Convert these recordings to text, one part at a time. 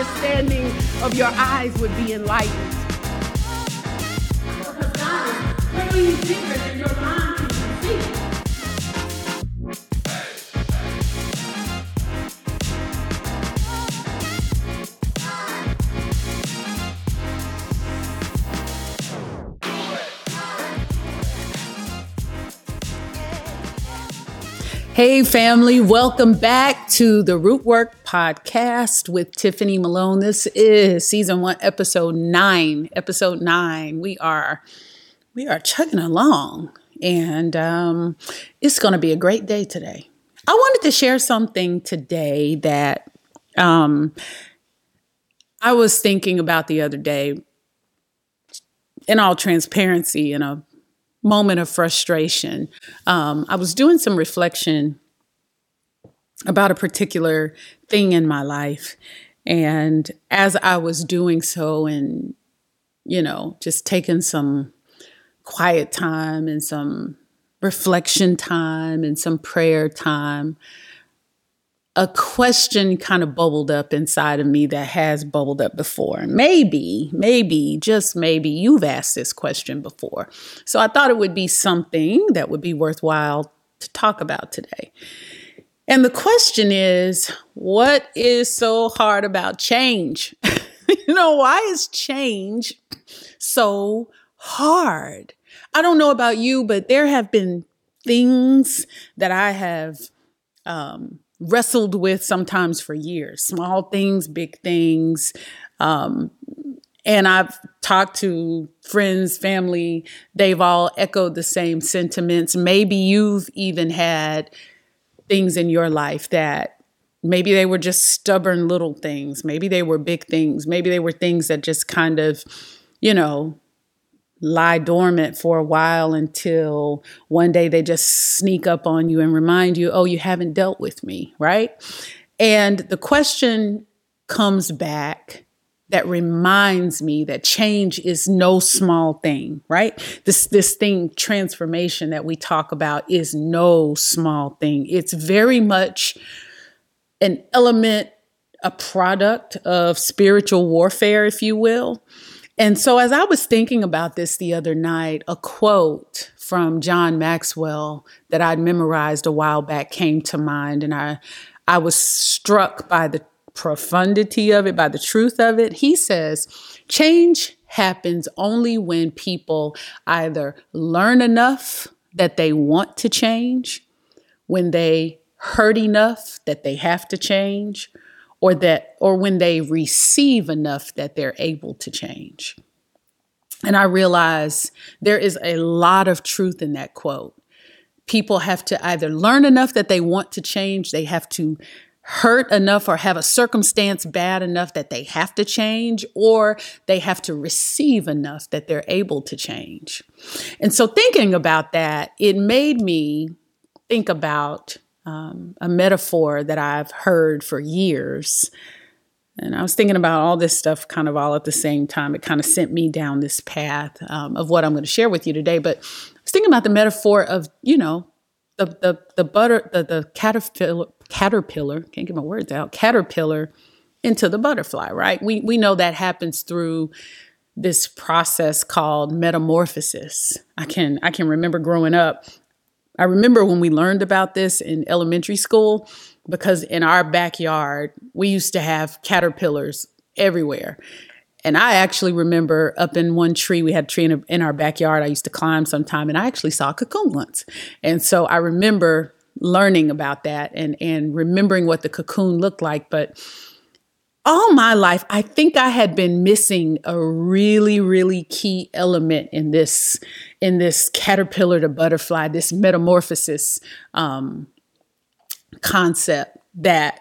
understanding of your eyes would be enlightened. Because God is way bigger than your mind Hey, family, welcome back to the Root Work Podcast with Tiffany Malone. This is season one, episode nine. Episode nine. We are we are chugging along, and um, it's going to be a great day today. I wanted to share something today that um, I was thinking about the other day. In all transparency, in a moment of frustration. Um, I was doing some reflection about a particular thing in my life. And as I was doing so, and, you know, just taking some quiet time and some reflection time and some prayer time, a question kind of bubbled up inside of me that has bubbled up before. Maybe, maybe, just maybe you've asked this question before. So I thought it would be something that would be worthwhile to talk about today. And the question is what is so hard about change? you know, why is change so hard? I don't know about you, but there have been things that I have um, wrestled with sometimes for years small things, big things. Um, and I've talked to friends, family, they've all echoed the same sentiments. Maybe you've even had things in your life that maybe they were just stubborn little things, maybe they were big things, maybe they were things that just kind of, you know, lie dormant for a while until one day they just sneak up on you and remind you, oh, you haven't dealt with me, right? And the question comes back that reminds me that change is no small thing, right? This this thing transformation that we talk about is no small thing. It's very much an element a product of spiritual warfare if you will. And so, as I was thinking about this the other night, a quote from John Maxwell that I'd memorized a while back came to mind, and I, I was struck by the profundity of it, by the truth of it. He says, Change happens only when people either learn enough that they want to change, when they hurt enough that they have to change, or that or when they receive enough that they're able to change. And I realize there is a lot of truth in that quote. People have to either learn enough that they want to change, they have to hurt enough or have a circumstance bad enough that they have to change, or they have to receive enough that they're able to change. And so, thinking about that, it made me think about um, a metaphor that I've heard for years. And I was thinking about all this stuff kind of all at the same time. It kind of sent me down this path um, of what I'm going to share with you today. But I was thinking about the metaphor of, you know, the the the butter the, the caterpillar caterpillar can't get my words out caterpillar into the butterfly right we we know that happens through this process called metamorphosis i can i can remember growing up I remember when we learned about this in elementary school because in our backyard, we used to have caterpillars everywhere. And I actually remember up in one tree, we had a tree in, a, in our backyard. I used to climb sometime and I actually saw a cocoon once. And so I remember learning about that and, and remembering what the cocoon looked like. But all my life, I think I had been missing a really, really key element in this, in this caterpillar to butterfly, this metamorphosis um, concept that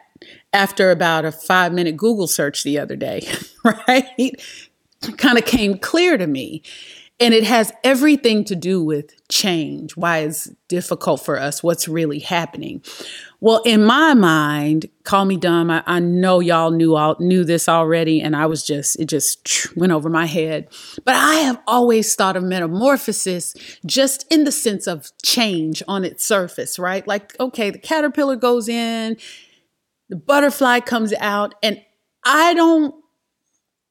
after about a five minute Google search the other day, right, kind of came clear to me. And it has everything to do with change, why it's difficult for us, what's really happening. Well, in my mind, call me dumb. I, I, know y'all knew all knew this already, and I was just it just went over my head. But I have always thought of metamorphosis just in the sense of change on its surface, right? Like, okay, the caterpillar goes in, the butterfly comes out, and I don't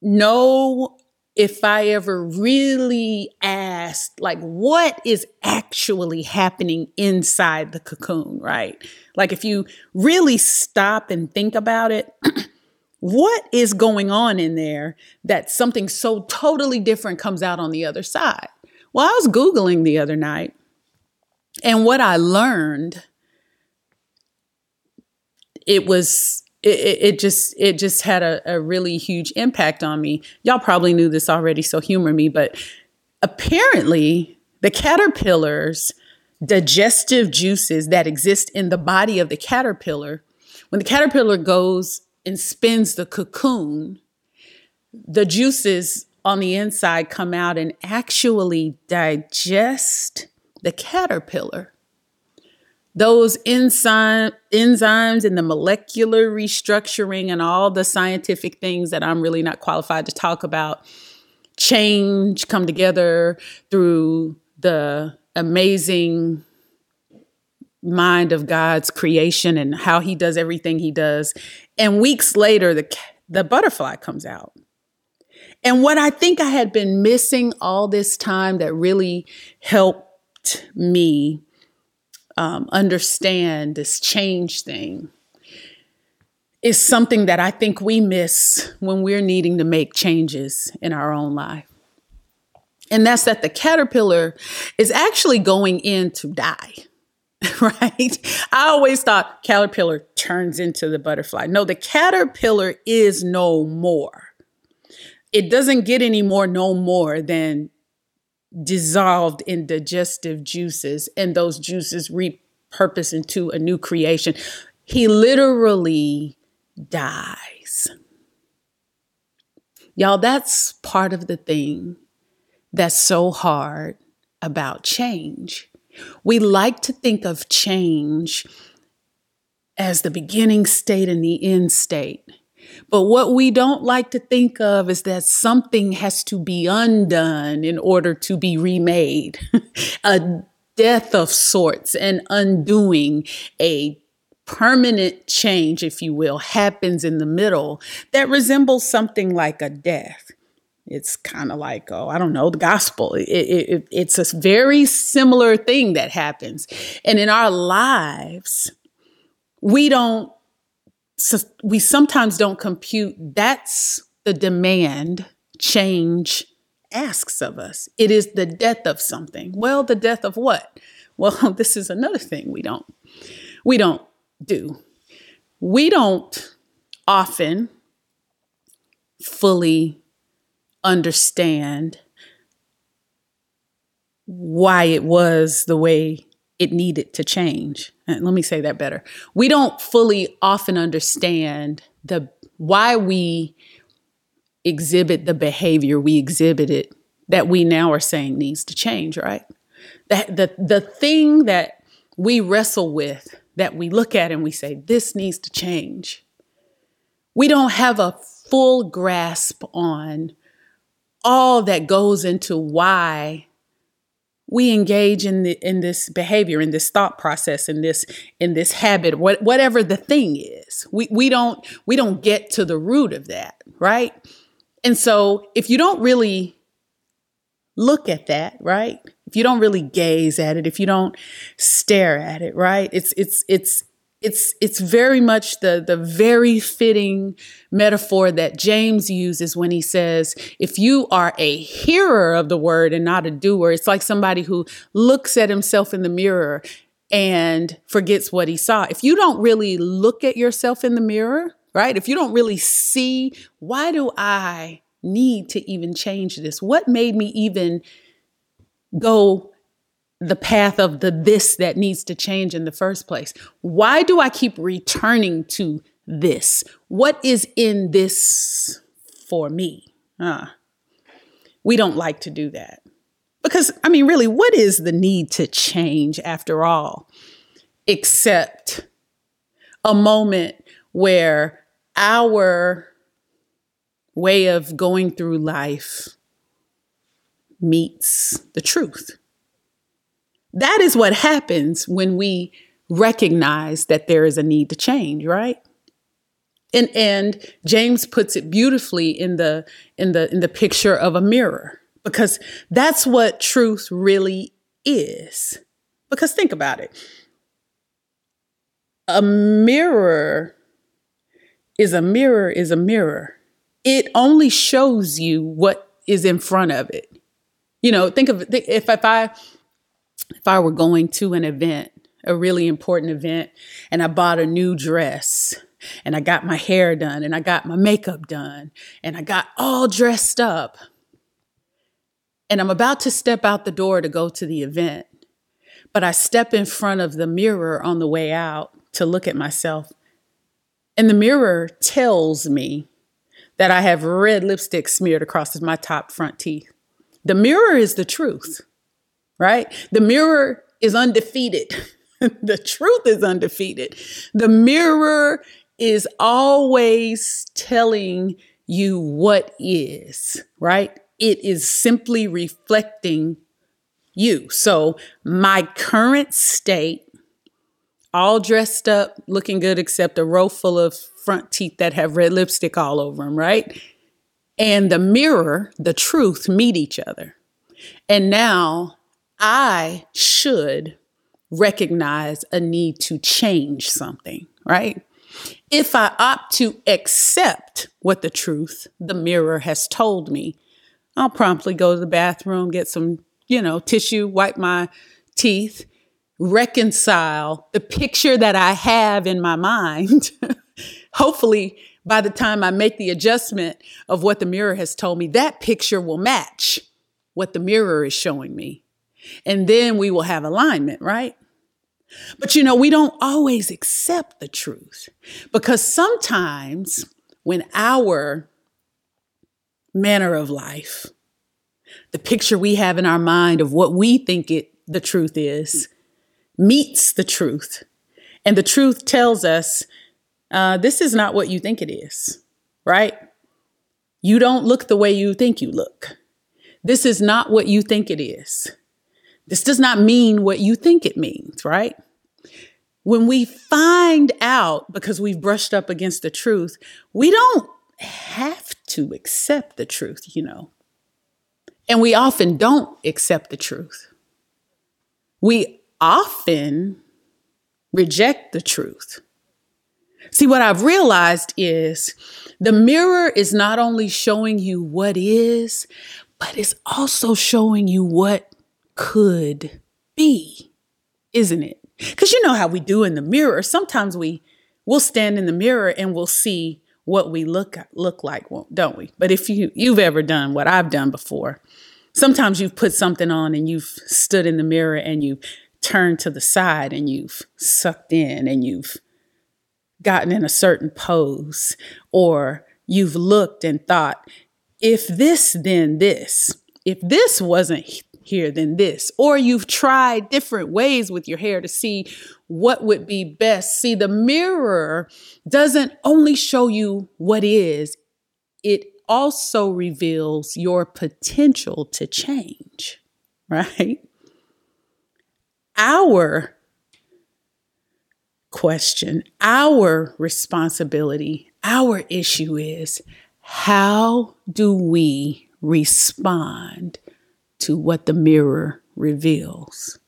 know if I ever really asked, like, what is actually happening inside the cocoon, right? Like, if you really stop and think about it, what is going on in there that something so totally different comes out on the other side? Well, I was Googling the other night, and what I learned, it was it, it, just it just had a, a really huge impact on me. Y'all probably knew this already, so humor me, but apparently the caterpillars digestive juices that exist in the body of the caterpillar when the caterpillar goes and spins the cocoon the juices on the inside come out and actually digest the caterpillar those enzyme, enzymes and the molecular restructuring and all the scientific things that I'm really not qualified to talk about change, come together through the amazing mind of God's creation and how he does everything he does. And weeks later, the, the butterfly comes out. And what I think I had been missing all this time that really helped me um, understand this change thing is something that I think we miss when we're needing to make changes in our own life. And that's that the caterpillar is actually going in to die. Right? I always thought caterpillar turns into the butterfly. No, the caterpillar is no more. It doesn't get any more no more than dissolved in digestive juices, and those juices repurpose into a new creation. He literally dies. Y'all, that's part of the thing that's so hard about change. We like to think of change as the beginning state and the end state. But what we don't like to think of is that something has to be undone in order to be remade. a death of sorts and undoing a permanent change, if you will, happens in the middle that resembles something like a death. It's kind of like, oh, I don't know, the gospel. It, it, it's a very similar thing that happens. And in our lives, we don't so we sometimes don't compute that's the demand change asks of us. It is the death of something. Well, the death of what? Well, this is another thing we don't we don't do. We don't often fully understand why it was the way it needed to change. And let me say that better. We don't fully often understand the why we exhibit the behavior we exhibited that we now are saying needs to change, right? That the the thing that we wrestle with that we look at and we say this needs to change. We don't have a full grasp on all that goes into why we engage in the, in this behavior in this thought process in this in this habit what, whatever the thing is. We we don't we don't get to the root of that right? And so if you don't really look at that right if you don't really gaze at it if you don't stare at it right it's it's it's it's it's very much the the very fitting metaphor that James uses when he says if you are a hearer of the word and not a doer it's like somebody who looks at himself in the mirror and forgets what he saw. If you don't really look at yourself in the mirror right? If you don't really see why do I need to even change this? What made me even go the path of the this that needs to change in the first place? Why do I keep returning to this? What is in this for me? Uh, we don't like to do that. Because, I mean, really, what is the need to change after all? Except a moment where our way of going through life meets the truth. That is what happens when we recognize that there is a need to change, right? And and James puts it beautifully in the in the in the picture of a mirror because that's what truth really is. Because think about it. A mirror is a mirror is a mirror. It only shows you what is in front of it. You know, think of if if I if I were going to an event, a really important event, and I bought a new dress and I got my hair done and I got my makeup done and I got all dressed up. And I'm about to step out the door to go to the event, but I step in front of the mirror on the way out to look at myself. And the mirror tells me that I have red lipstick smeared across my top front teeth. The mirror is the truth, right? The mirror is undefeated. the truth is undefeated. The mirror is always telling you what is, right? It is simply reflecting you. So, my current state, all dressed up, looking good, except a row full of front teeth that have red lipstick all over them, right? and the mirror, the truth meet each other. And now I should recognize a need to change something, right? If I opt to accept what the truth, the mirror has told me, I'll promptly go to the bathroom, get some, you know, tissue, wipe my teeth, reconcile the picture that I have in my mind. Hopefully, by the time I make the adjustment of what the mirror has told me, that picture will match what the mirror is showing me. And then we will have alignment, right? But you know, we don't always accept the truth because sometimes when our manner of life, the picture we have in our mind of what we think it the truth is, meets the truth, and the truth tells us uh, this is not what you think it is, right? You don't look the way you think you look. This is not what you think it is. This does not mean what you think it means, right? When we find out because we've brushed up against the truth, we don't have to accept the truth, you know. And we often don't accept the truth. We often reject the truth. See, what I've realized is the mirror is not only showing you what is, but it's also showing you what could be, isn't it? Because you know how we do in the mirror. Sometimes we we'll stand in the mirror and we'll see what we look look like, don't we? But if you you've ever done what I've done before, sometimes you've put something on and you've stood in the mirror and you've turned to the side and you've sucked in and you've gotten in a certain pose, or you've looked and thought, if this, then this. If this wasn't here, than this. Or you've tried different ways with your hair to see what would be best. See, the mirror doesn't only show you what is, it also reveals your potential to change, right? Our question, our responsibility, our issue is how do we respond to what the mirror reveals?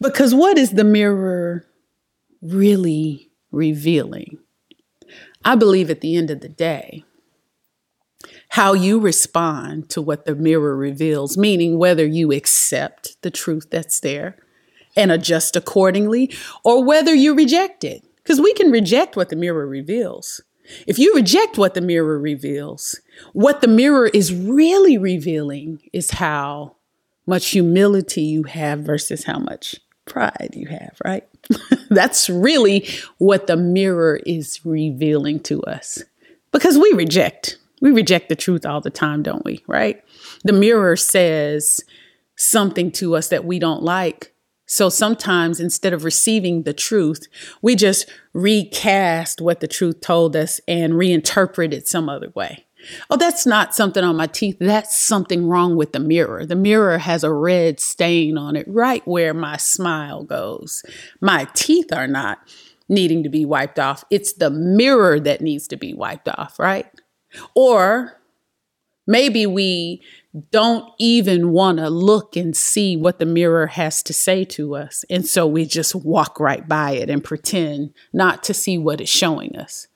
Because what is the mirror really revealing? I believe at the end of the day, how you respond to what the mirror reveals, meaning whether you accept the truth that's there and adjust accordingly, or whether you reject it. Because we can reject what the mirror reveals. If you reject what the mirror reveals, what the mirror is really revealing is how much humility you have versus how much pride you have, right? That's really what the mirror is revealing to us. Because we reject. We reject the truth all the time, don't we? Right? The mirror says something to us that we don't like, so sometimes instead of receiving the truth, we just recast what the truth told us and reinterpret it some other way. Oh, that's not something on my teeth. That's something wrong with the mirror. The mirror has a red stain on it right where my smile goes. My teeth are not. needing to be wiped off. It's the mirror that needs to be wiped off, right? Or maybe we don't even want to look and see what the mirror has to say to us. And so we just walk right by it and pretend not to see what it's showing us.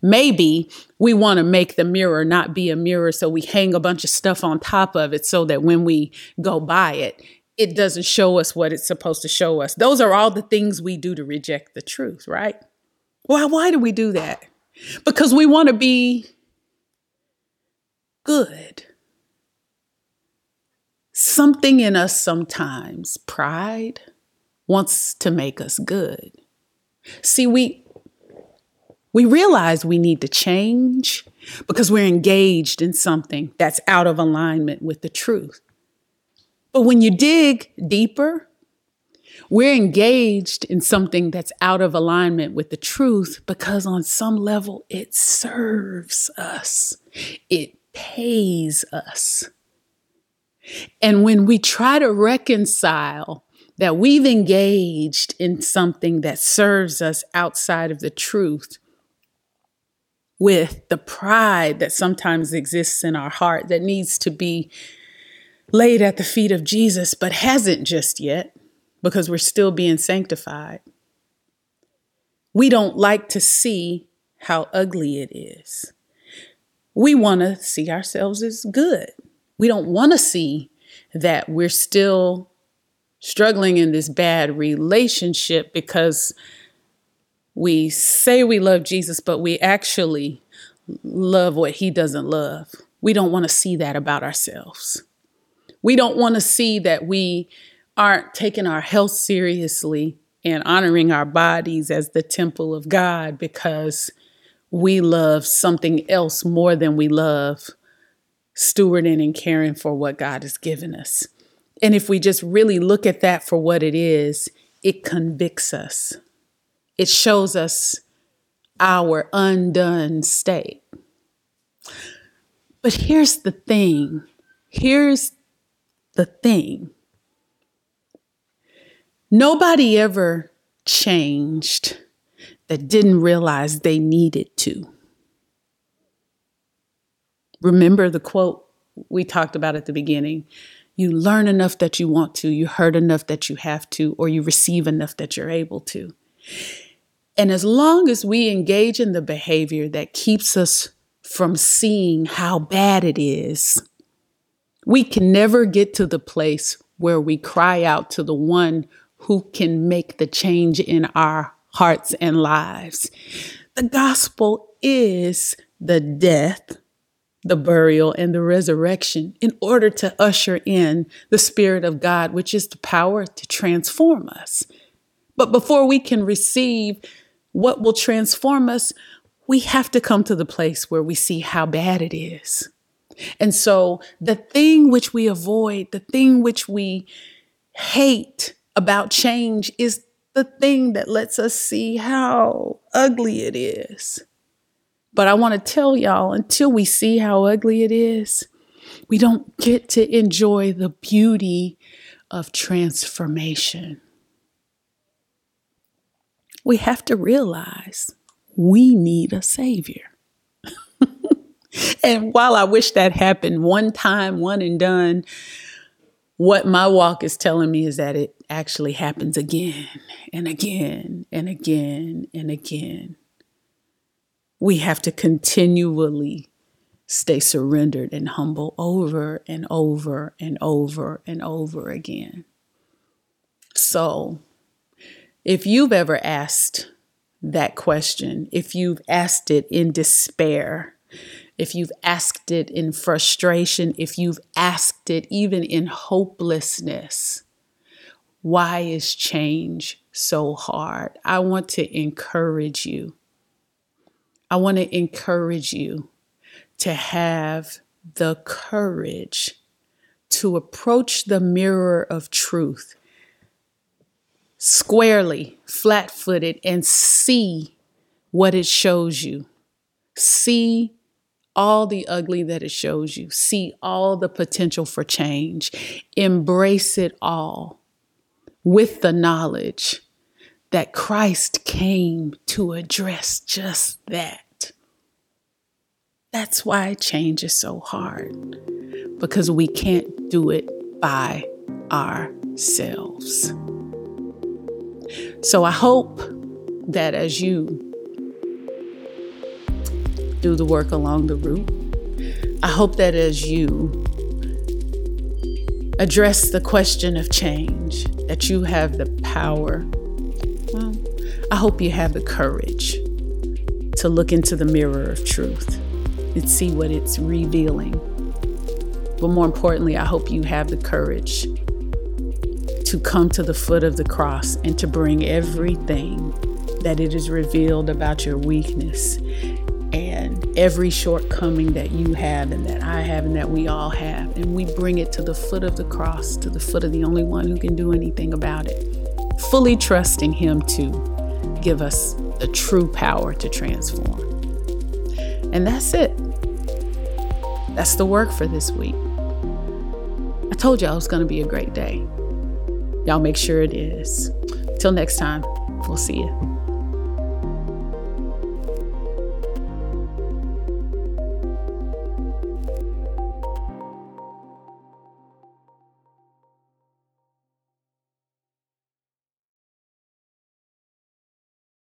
Maybe we want to make the mirror not be a mirror, so we hang a bunch of stuff on top of it so that when we go by it, it doesn't show us what it's supposed to show us. Those are all the things we do to reject the truth, right? Why, why do we do that? Because we want to be good. Something in us sometimes, pride, wants to make us good. See, we we realize we need to change because we're engaged in something that's out of alignment with the truth. But when you dig deeper, we're engaged in something that's out of alignment with the truth because, on some level, it serves us, it pays us. And when we try to reconcile that we've engaged in something that serves us outside of the truth with the pride that sometimes exists in our heart that needs to be laid at the feet of Jesus, but hasn't just yet because we're still being sanctified. We don't like to see how ugly it is. We want to see ourselves as good. We don't want to see that we're still struggling in this bad relationship because we say we love Jesus, but we actually love what he doesn't love. We don't want to see that about ourselves. We don't want to see that we aren't taking our health seriously and honoring our bodies as the temple of God because we love something else more than we love stewarding and caring for what God has given us. And if we just really look at that for what it is, it convicts us. It shows us our undone state. But here's the thing. Here's the thing. Nobody ever changed that didn't realize they needed to. Remember the quote we talked about at the beginning you learn enough that you want to, you heard enough that you have to, or you receive enough that you're able to. And as long as we engage in the behavior that keeps us from seeing how bad it is, we can never get to the place where we cry out to the one who can make the change in our hearts and lives. The gospel is the death, the burial, and the resurrection in order to usher in the Spirit of God, which is the power to transform us. But before we can receive what will transform us, we have to come to the place where we see how bad it is. And so the thing which we avoid, the thing which we hate about change is the thing that lets us see how ugly it is. But I want to tell y'all until we see how ugly it is, we don't get to enjoy the beauty of transformation. We have to realize we need a savior. and while I wish that happened one time, one and done, what my walk is telling me is that it actually happens again and again and again and again. We have to continually stay surrendered and humble over and over and over and over again. So, if you've ever asked that question, if you've asked it in despair, if you've asked it in frustration, if you've asked it even in hopelessness, why is change so hard? I want to encourage you. I want to encourage you to have the courage to approach the mirror of truth squarely, flat footed, and see what it shows you. See all the ugly that it shows you. See all the potential for change. Embrace it all with the knowledge that Christ came to address just that. That's why change is so hard, because we can't do it by ourselves. So I hope that as you do the work along the route, I hope that as you address the question of change, that you have the power. Well, I hope you have the courage to look into the mirror of truth and see what it's revealing. But more importantly, I hope you have the courage to come to the foot of the cross and to bring everything that it is revealed about your weakness and every shortcoming that you have and that I have and that we all have. And we bring it to the foot of the cross, to the foot of the only one who can do anything about it, fully trusting Him to give us the true power to transform. And that's it. That's the work for this week. I told y'all it was going to be a great day. Y'all make sure it is. Till next time, we'll see you.